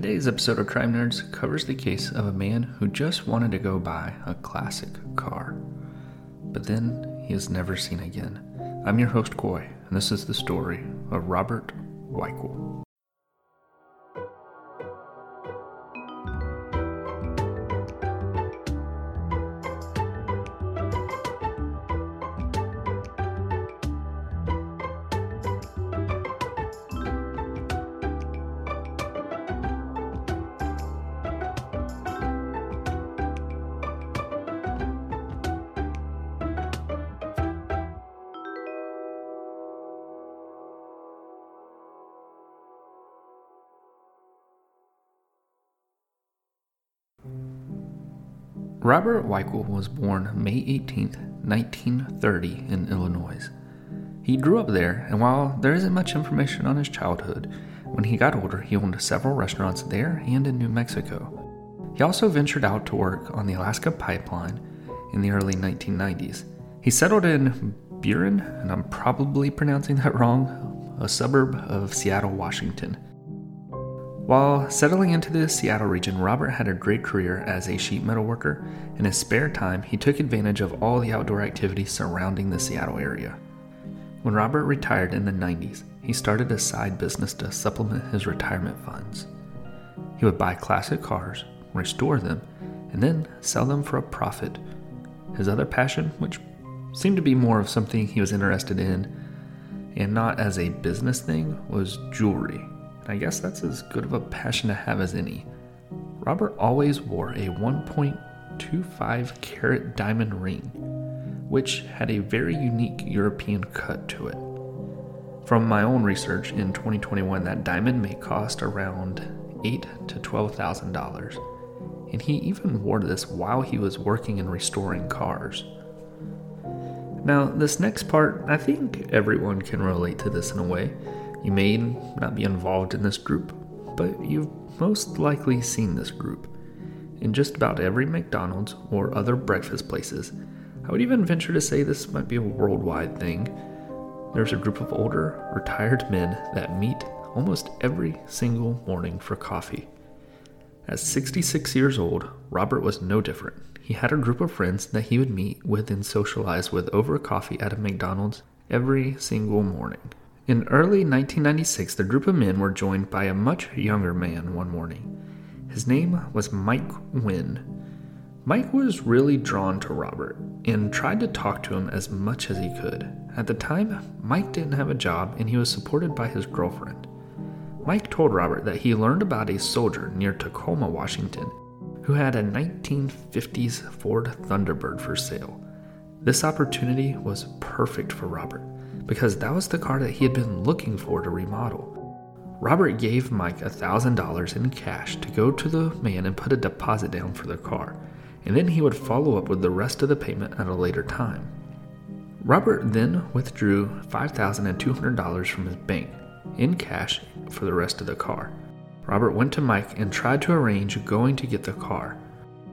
Today's episode of Crime Nerds covers the case of a man who just wanted to go buy a classic car. But then he is never seen again. I'm your host, Coy, and this is the story of Robert Weichel. Robert Weichel was born May 18, 1930, in Illinois. He grew up there, and while there isn't much information on his childhood, when he got older, he owned several restaurants there and in New Mexico. He also ventured out to work on the Alaska Pipeline in the early 1990s. He settled in Burien, and I'm probably pronouncing that wrong, a suburb of Seattle, Washington. While settling into the Seattle region, Robert had a great career as a sheet metal worker. In his spare time, he took advantage of all the outdoor activities surrounding the Seattle area. When Robert retired in the 90s, he started a side business to supplement his retirement funds. He would buy classic cars, restore them, and then sell them for a profit. His other passion, which seemed to be more of something he was interested in and not as a business thing, was jewelry. I guess that's as good of a passion to have as any. Robert always wore a 1.25 carat diamond ring, which had a very unique European cut to it. From my own research in 2021, that diamond may cost around eight to twelve thousand dollars, and he even wore this while he was working and restoring cars. Now, this next part, I think everyone can relate to this in a way. You may not be involved in this group, but you've most likely seen this group. In just about every McDonald's or other breakfast places, I would even venture to say this might be a worldwide thing. There's a group of older, retired men that meet almost every single morning for coffee. At 66 years old, Robert was no different. He had a group of friends that he would meet with and socialize with over coffee at a McDonald's every single morning. In early 1996, the group of men were joined by a much younger man one morning. His name was Mike Wynn. Mike was really drawn to Robert and tried to talk to him as much as he could. At the time, Mike didn't have a job and he was supported by his girlfriend. Mike told Robert that he learned about a soldier near Tacoma, Washington, who had a 1950s Ford Thunderbird for sale. This opportunity was perfect for Robert because that was the car that he had been looking for to remodel. Robert gave Mike $1,000 in cash to go to the man and put a deposit down for the car, and then he would follow up with the rest of the payment at a later time. Robert then withdrew $5,200 from his bank in cash for the rest of the car. Robert went to Mike and tried to arrange going to get the car,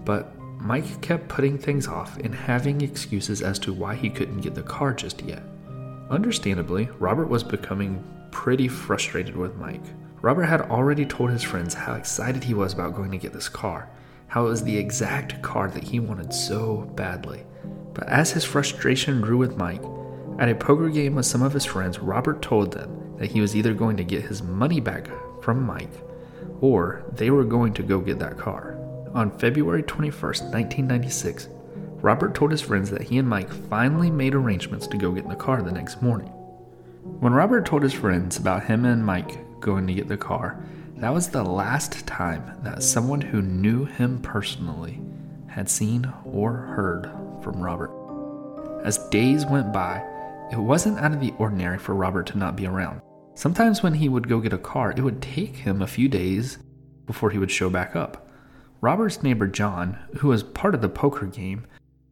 but Mike kept putting things off and having excuses as to why he couldn't get the car just yet. Understandably, Robert was becoming pretty frustrated with Mike. Robert had already told his friends how excited he was about going to get this car, how it was the exact car that he wanted so badly. But as his frustration grew with Mike, at a poker game with some of his friends, Robert told them that he was either going to get his money back from Mike or they were going to go get that car. On February 21st, 1996, Robert told his friends that he and Mike finally made arrangements to go get in the car the next morning. When Robert told his friends about him and Mike going to get the car, that was the last time that someone who knew him personally had seen or heard from Robert. As days went by, it wasn't out of the ordinary for Robert to not be around. Sometimes when he would go get a car, it would take him a few days before he would show back up. Robert's neighbor John, who was part of the poker game,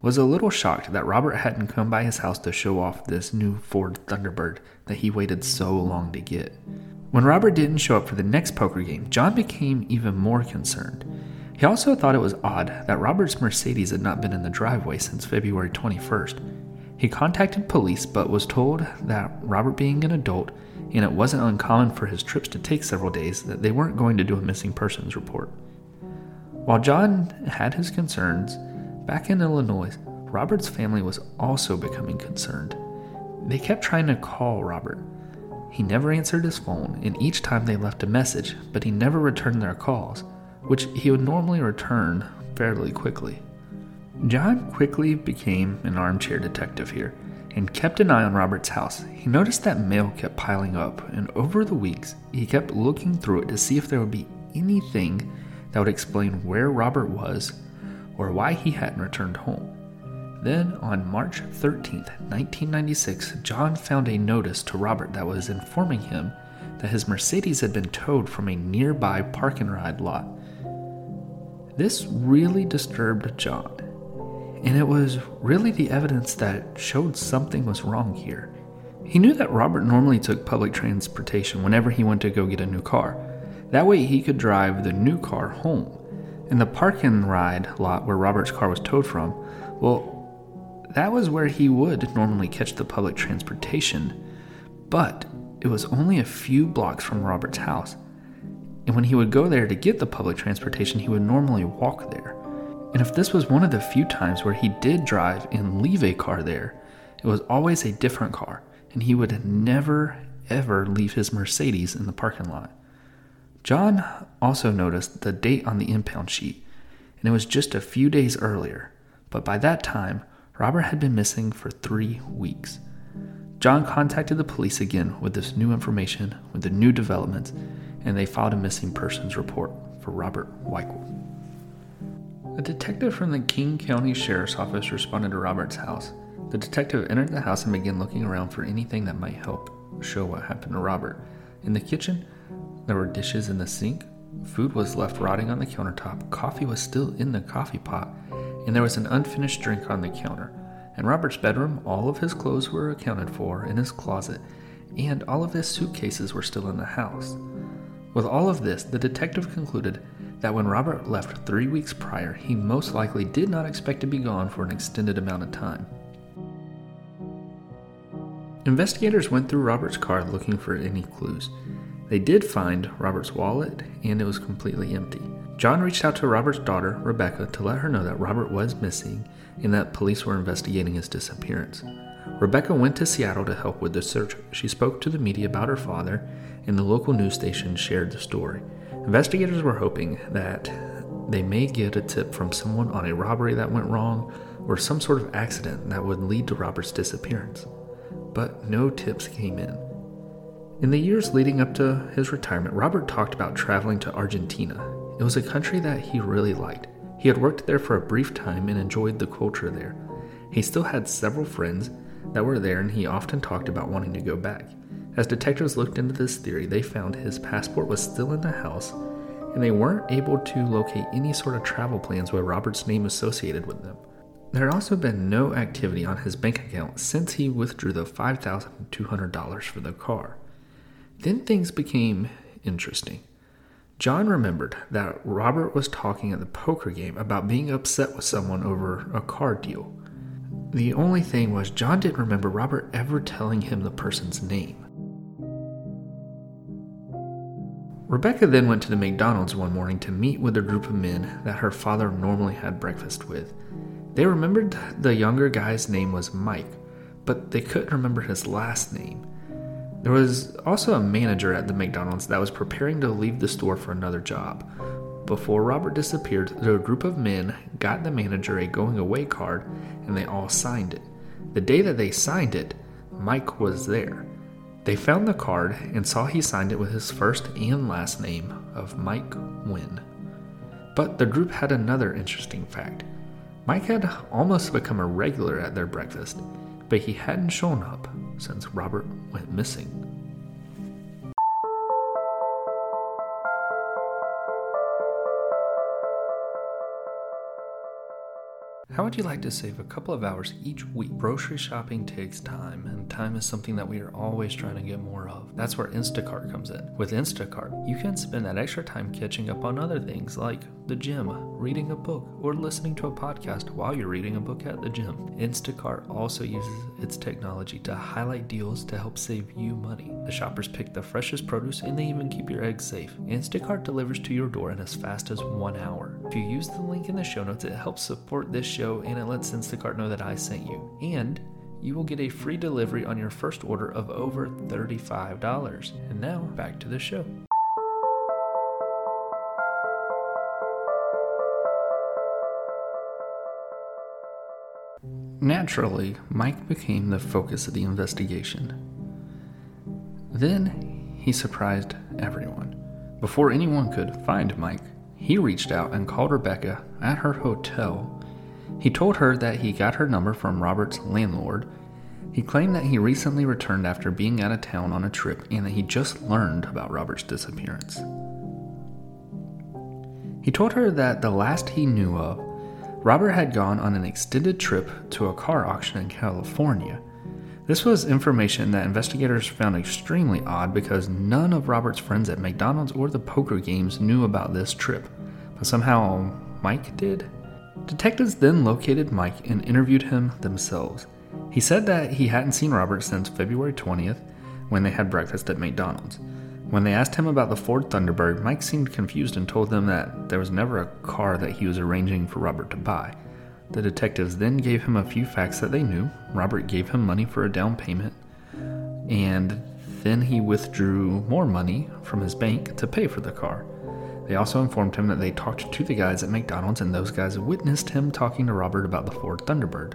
was a little shocked that Robert hadn't come by his house to show off this new Ford Thunderbird that he waited so long to get. When Robert didn't show up for the next poker game, John became even more concerned. He also thought it was odd that Robert's Mercedes had not been in the driveway since February 21st. He contacted police but was told that Robert, being an adult, and it wasn't uncommon for his trips to take several days, that they weren't going to do a missing persons report. While John had his concerns, back in Illinois, Robert's family was also becoming concerned. They kept trying to call Robert. He never answered his phone, and each time they left a message, but he never returned their calls, which he would normally return fairly quickly. John quickly became an armchair detective here and kept an eye on Robert's house. He noticed that mail kept piling up, and over the weeks, he kept looking through it to see if there would be anything that would explain where Robert was or why he hadn't returned home. Then, on March 13, 1996, John found a notice to Robert that was informing him that his Mercedes had been towed from a nearby park and ride lot. This really disturbed John, and it was really the evidence that showed something was wrong here. He knew that Robert normally took public transportation whenever he went to go get a new car. That way, he could drive the new car home. In the park and ride lot where Robert's car was towed from, well, that was where he would normally catch the public transportation, but it was only a few blocks from Robert's house. And when he would go there to get the public transportation, he would normally walk there. And if this was one of the few times where he did drive and leave a car there, it was always a different car, and he would never, ever leave his Mercedes in the parking lot. John also noticed the date on the impound sheet, and it was just a few days earlier, but by that time, Robert had been missing for three weeks. John contacted the police again with this new information, with the new developments, and they filed a missing persons report for Robert Weichel. A detective from the King County Sheriff's Office responded to Robert's house. The detective entered the house and began looking around for anything that might help show what happened to Robert. In the kitchen, there were dishes in the sink, food was left rotting on the countertop, coffee was still in the coffee pot, and there was an unfinished drink on the counter. In Robert's bedroom, all of his clothes were accounted for in his closet, and all of his suitcases were still in the house. With all of this, the detective concluded that when Robert left three weeks prior, he most likely did not expect to be gone for an extended amount of time. Investigators went through Robert's car looking for any clues. They did find Robert's wallet, and it was completely empty. John reached out to Robert's daughter, Rebecca, to let her know that Robert was missing and that police were investigating his disappearance. Rebecca went to Seattle to help with the search. She spoke to the media about her father, and the local news station shared the story. Investigators were hoping that they may get a tip from someone on a robbery that went wrong or some sort of accident that would lead to Robert's disappearance. But no tips came in. In the years leading up to his retirement, Robert talked about traveling to Argentina it was a country that he really liked. He had worked there for a brief time and enjoyed the culture there. He still had several friends that were there, and he often talked about wanting to go back. As detectives looked into this theory, they found his passport was still in the house, and they weren't able to locate any sort of travel plans with Robert's name associated with them. There had also been no activity on his bank account since he withdrew the $5,200 for the car. Then things became interesting. John remembered that Robert was talking at the poker game about being upset with someone over a card deal. The only thing was, John didn't remember Robert ever telling him the person's name. Rebecca then went to the McDonald's one morning to meet with a group of men that her father normally had breakfast with. They remembered the younger guy's name was Mike, but they couldn't remember his last name. There was also a manager at the McDonald's that was preparing to leave the store for another job. Before Robert disappeared, a group of men got the manager a going away card and they all signed it. The day that they signed it, Mike was there. They found the card and saw he signed it with his first and last name of Mike Wynn. But the group had another interesting fact. Mike had almost become a regular at their breakfast, but he hadn't shown up since Robert went missing. How would you like to save a couple of hours each week? Grocery shopping takes time, and time is something that we are always trying to get more of. That's where Instacart comes in. With Instacart, you can spend that extra time catching up on other things like the gym, reading a book, or listening to a podcast while you're reading a book at the gym. Instacart also uses its technology to highlight deals to help save you money. The shoppers pick the freshest produce and they even keep your eggs safe. Instacart delivers to your door in as fast as one hour. If you use the link in the show notes, it helps support this show and it lets Instacart know that I sent you. And you will get a free delivery on your first order of over $35. And now, back to the show. Naturally, Mike became the focus of the investigation. Then he surprised everyone. Before anyone could find Mike, he reached out and called Rebecca at her hotel. He told her that he got her number from Robert's landlord. He claimed that he recently returned after being out of town on a trip and that he just learned about Robert's disappearance. He told her that the last he knew of, Robert had gone on an extended trip to a car auction in California. This was information that investigators found extremely odd because none of Robert's friends at McDonald's or the poker games knew about this trip, but somehow Mike did. Detectives then located Mike and interviewed him themselves. He said that he hadn't seen Robert since February 20th when they had breakfast at McDonald's. When they asked him about the Ford Thunderbird, Mike seemed confused and told them that there was never a car that he was arranging for Robert to buy. The detectives then gave him a few facts that they knew. Robert gave him money for a down payment, and then he withdrew more money from his bank to pay for the car. They also informed him that they talked to the guys at McDonald's and those guys witnessed him talking to Robert about the Ford Thunderbird.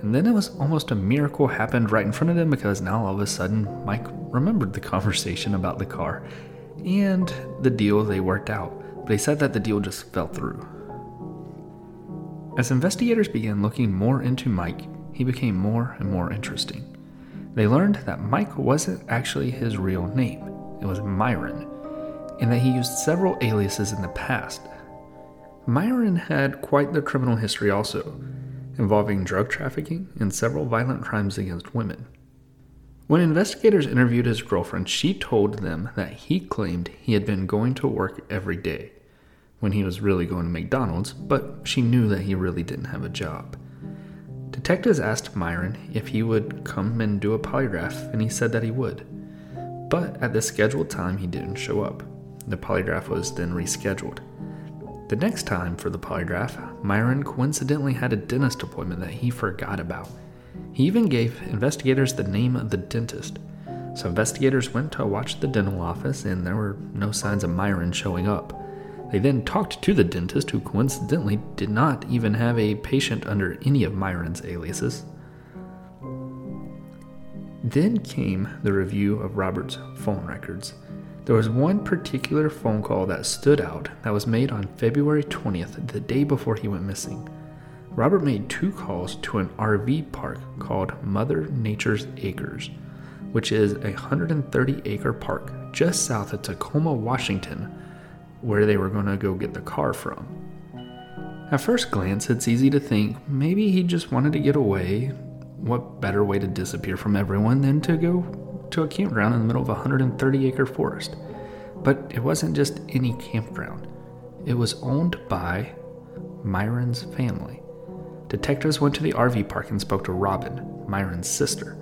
And then it was almost a miracle happened right in front of them because now all of a sudden Mike remembered the conversation about the car and the deal they worked out. But he said that the deal just fell through. As investigators began looking more into Mike, he became more and more interesting. They learned that Mike wasn't actually his real name, it was Myron, and that he used several aliases in the past. Myron had quite the criminal history also involving drug trafficking and several violent crimes against women. When investigators interviewed his girlfriend, she told them that he claimed he had been going to work every day when he was really going to McDonald's, but she knew that he really didn't have a job. Detectives asked Myron if he would come and do a polygraph, and he said that he would. But at the scheduled time, he didn't show up. The polygraph was then rescheduled. The next time for the polygraph, Myron coincidentally had a dentist appointment that he forgot about. He even gave investigators the name of the dentist. So investigators went to watch the dental office and there were no signs of Myron showing up. They then talked to the dentist, who coincidentally did not even have a patient under any of Myron's aliases. Then came the review of Robert's phone records. There was one particular phone call that stood out that was made on February 20th, the day before he went missing. Robert made two calls to an RV park called Mother Nature's Acres, which is a 130 acre park just south of Tacoma, Washington, where they were going to go get the car from. At first glance, it's easy to think maybe he just wanted to get away. What better way to disappear from everyone than to go to a campground in the middle of a 130 acre forest. But it wasn't just any campground, it was owned by Myron's family. Detectives went to the RV park and spoke to Robin, Myron's sister.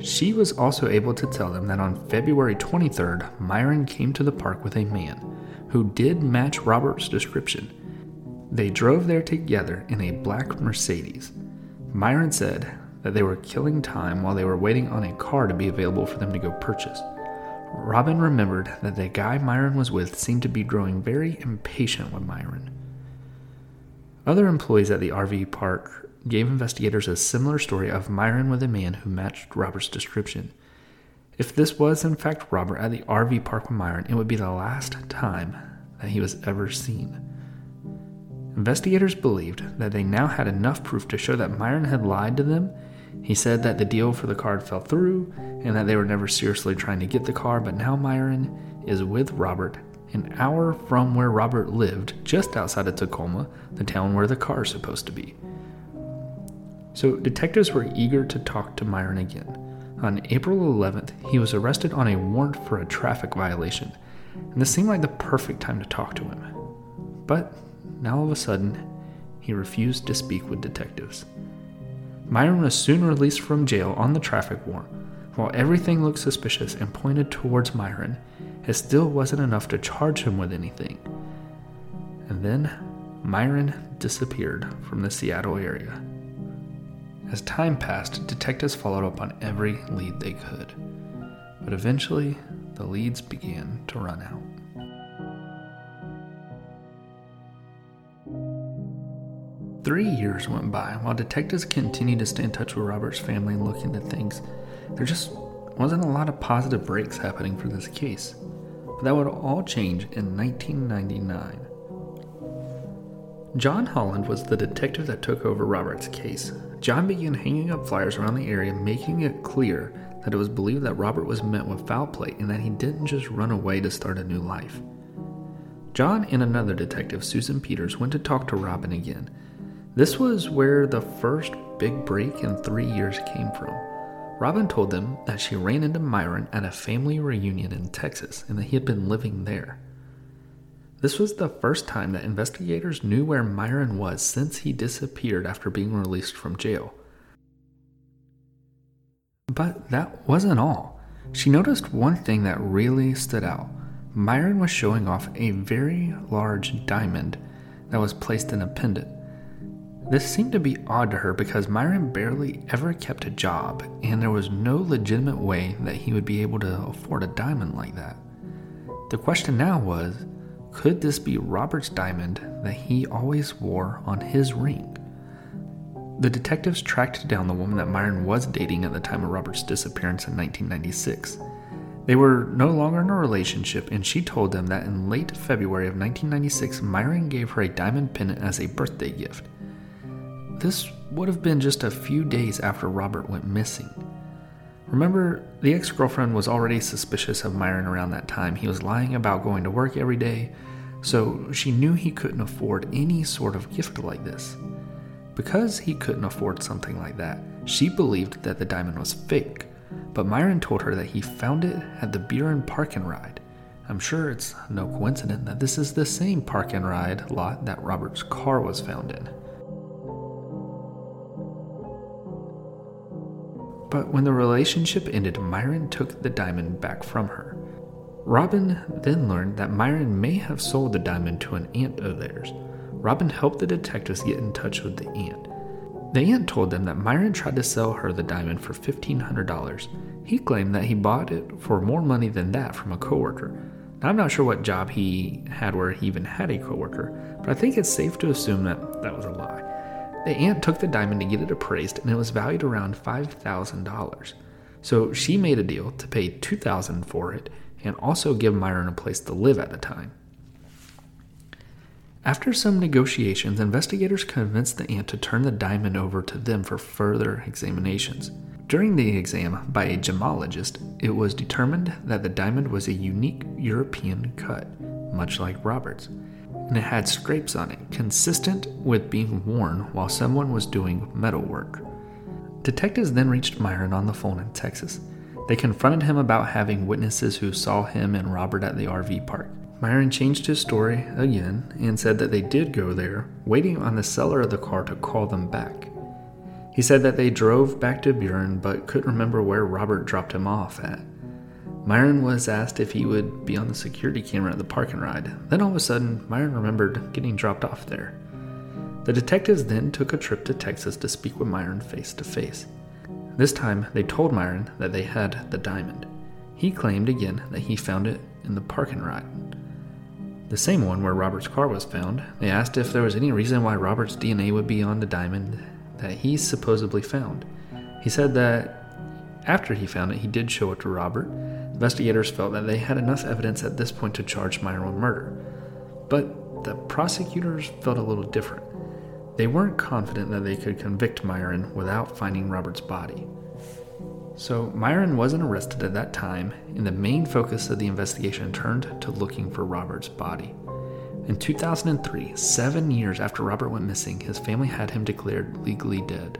She was also able to tell them that on February 23rd, Myron came to the park with a man who did match Robert's description. They drove there together in a black Mercedes. Myron said that they were killing time while they were waiting on a car to be available for them to go purchase. Robin remembered that the guy Myron was with seemed to be growing very impatient with Myron. Other employees at the RV park gave investigators a similar story of Myron with a man who matched Robert's description. If this was in fact Robert at the RV park with Myron, it would be the last time that he was ever seen. Investigators believed that they now had enough proof to show that Myron had lied to them he said that the deal for the card fell through and that they were never seriously trying to get the car, but now Myron is with Robert, an hour from where Robert lived, just outside of Tacoma, the town where the car is supposed to be. So detectives were eager to talk to Myron again. On April 11th, he was arrested on a warrant for a traffic violation, and this seemed like the perfect time to talk to him. But now all of a sudden, he refused to speak with detectives. Myron was soon released from jail on the traffic warrant. While everything looked suspicious and pointed towards Myron, it still wasn't enough to charge him with anything. And then Myron disappeared from the Seattle area. As time passed, detectives followed up on every lead they could. But eventually, the leads began to run out. Three years went by while detectives continued to stay in touch with Robert's family and look into things. There just wasn't a lot of positive breaks happening for this case. But that would all change in 1999. John Holland was the detective that took over Robert's case. John began hanging up flyers around the area, making it clear that it was believed that Robert was met with foul play and that he didn't just run away to start a new life. John and another detective, Susan Peters, went to talk to Robin again this was where the first big break in three years came from. Robin told them that she ran into Myron at a family reunion in Texas and that he had been living there. This was the first time that investigators knew where Myron was since he disappeared after being released from jail. But that wasn't all. She noticed one thing that really stood out. Myron was showing off a very large diamond that was placed in a pendant. This seemed to be odd to her because Myron barely ever kept a job, and there was no legitimate way that he would be able to afford a diamond like that. The question now was could this be Robert's diamond that he always wore on his ring? The detectives tracked down the woman that Myron was dating at the time of Robert's disappearance in 1996. They were no longer in a relationship, and she told them that in late February of 1996, Myron gave her a diamond pendant as a birthday gift. This would have been just a few days after Robert went missing. Remember, the ex girlfriend was already suspicious of Myron around that time. He was lying about going to work every day, so she knew he couldn't afford any sort of gift like this. Because he couldn't afford something like that, she believed that the diamond was fake, but Myron told her that he found it at the and Park and Ride. I'm sure it's no coincidence that this is the same park and ride lot that Robert's car was found in. But when the relationship ended, Myron took the diamond back from her. Robin then learned that Myron may have sold the diamond to an aunt of theirs. Robin helped the detectives get in touch with the aunt. The aunt told them that Myron tried to sell her the diamond for $1,500. He claimed that he bought it for more money than that from a coworker. Now, I'm not sure what job he had where he even had a coworker, but I think it's safe to assume that that was a lie. The aunt took the diamond to get it appraised, and it was valued around $5,000. So she made a deal to pay 2,000 for it and also give Myron a place to live at the time. After some negotiations, investigators convinced the aunt to turn the diamond over to them for further examinations. During the exam by a gemologist, it was determined that the diamond was a unique European cut, much like Robert's and it had scrapes on it, consistent with being worn while someone was doing metal work. Detectives then reached Myron on the phone in Texas. They confronted him about having witnesses who saw him and Robert at the RV park. Myron changed his story again and said that they did go there, waiting on the seller of the car to call them back. He said that they drove back to Burien but couldn't remember where Robert dropped him off at. Myron was asked if he would be on the security camera at the park and ride. Then all of a sudden, Myron remembered getting dropped off there. The detectives then took a trip to Texas to speak with Myron face to face. This time, they told Myron that they had the diamond. He claimed again that he found it in the park and ride. The same one where Robert's car was found. They asked if there was any reason why Robert's DNA would be on the diamond that he supposedly found. He said that after he found it, he did show it to Robert. Investigators felt that they had enough evidence at this point to charge Myron with murder. But the prosecutors felt a little different. They weren't confident that they could convict Myron without finding Robert's body. So Myron wasn't arrested at that time, and the main focus of the investigation turned to looking for Robert's body. In 2003, seven years after Robert went missing, his family had him declared legally dead.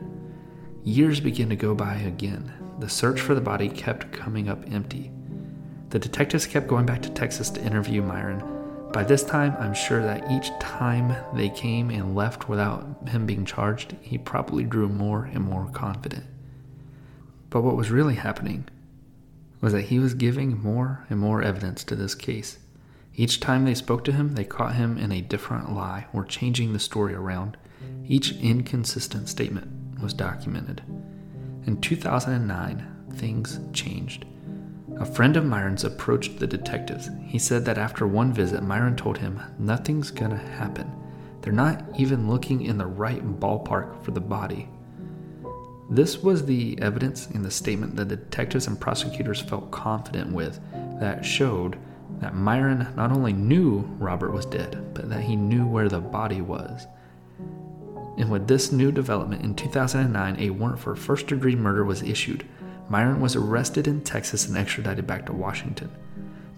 Years began to go by again, the search for the body kept coming up empty. The detectives kept going back to Texas to interview Myron, By this time, I'm sure that each time they came and left without him being charged, he probably grew more and more confident. But what was really happening was that he was giving more and more evidence to this case. Each time they spoke to him, they caught him in a different lie or changing the story around. Each inconsistent statement was documented. In 2009, things changed. A friend of Myron's approached the detectives. He said that after one visit, Myron told him, Nothing's gonna happen. They're not even looking in the right ballpark for the body. This was the evidence in the statement that the detectives and prosecutors felt confident with that showed that Myron not only knew Robert was dead, but that he knew where the body was. And with this new development in 2009, a warrant for first degree murder was issued. Myron was arrested in Texas and extradited back to Washington.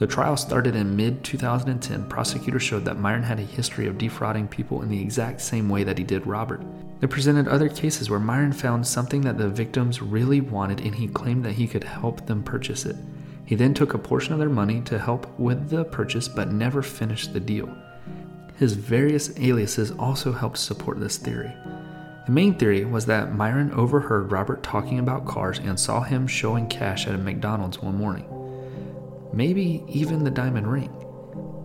The trial started in mid 2010. Prosecutors showed that Myron had a history of defrauding people in the exact same way that he did Robert. They presented other cases where Myron found something that the victims really wanted and he claimed that he could help them purchase it. He then took a portion of their money to help with the purchase but never finished the deal. His various aliases also helped support this theory. The main theory was that Myron overheard Robert talking about cars and saw him showing cash at a McDonald's one morning. Maybe even the diamond ring.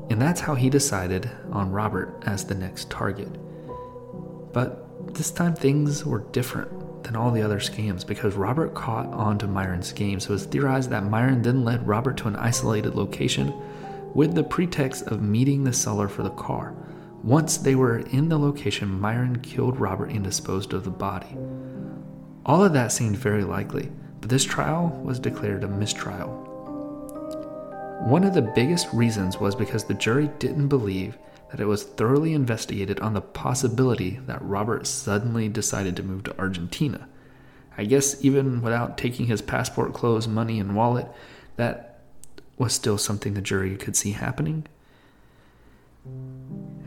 And that's how he decided on Robert as the next target. But this time things were different than all the other scams because Robert caught on to Myron's game, so it's theorized that Myron then led Robert to an isolated location with the pretext of meeting the seller for the car. Once they were in the location, Myron killed Robert and disposed of the body. All of that seemed very likely, but this trial was declared a mistrial. One of the biggest reasons was because the jury didn't believe that it was thoroughly investigated on the possibility that Robert suddenly decided to move to Argentina. I guess even without taking his passport, clothes, money, and wallet, that was still something the jury could see happening.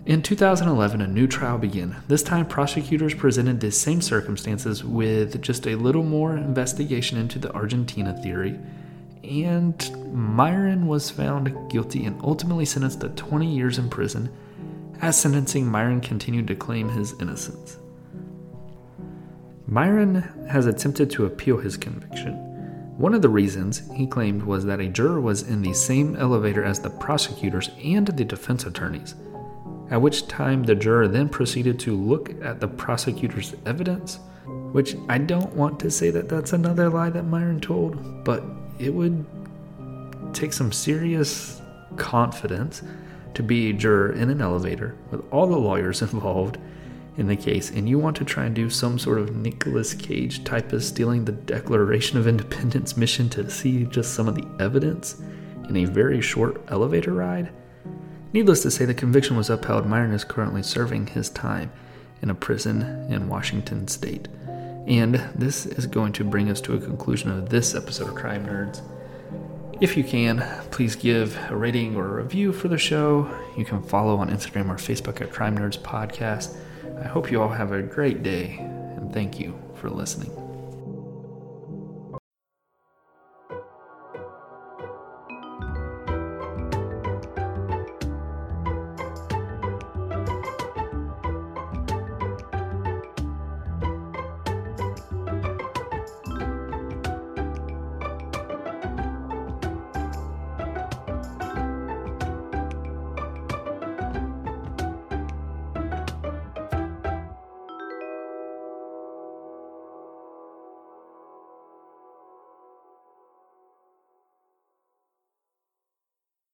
In 2011, a new trial began. This time, prosecutors presented the same circumstances with just a little more investigation into the Argentina theory, and Myron was found guilty and ultimately sentenced to 20 years in prison. As sentencing, Myron continued to claim his innocence. Myron has attempted to appeal his conviction. One of the reasons, he claimed, was that a juror was in the same elevator as the prosecutors and the defense attorneys, at which time the juror then proceeded to look at the prosecutor's evidence, which I don't want to say that that's another lie that Myron told, but it would take some serious confidence to be a juror in an elevator with all the lawyers involved in the case, and you want to try and do some sort of Nicolas Cage type of stealing the Declaration of Independence mission to see just some of the evidence in a very short elevator ride? Needless to say, the conviction was upheld. Myron is currently serving his time in a prison in Washington state. And this is going to bring us to a conclusion of this episode of Crime Nerds. If you can, please give a rating or a review for the show. You can follow on Instagram or Facebook at Crime Nerds Podcast. I hope you all have a great day, and thank you for listening.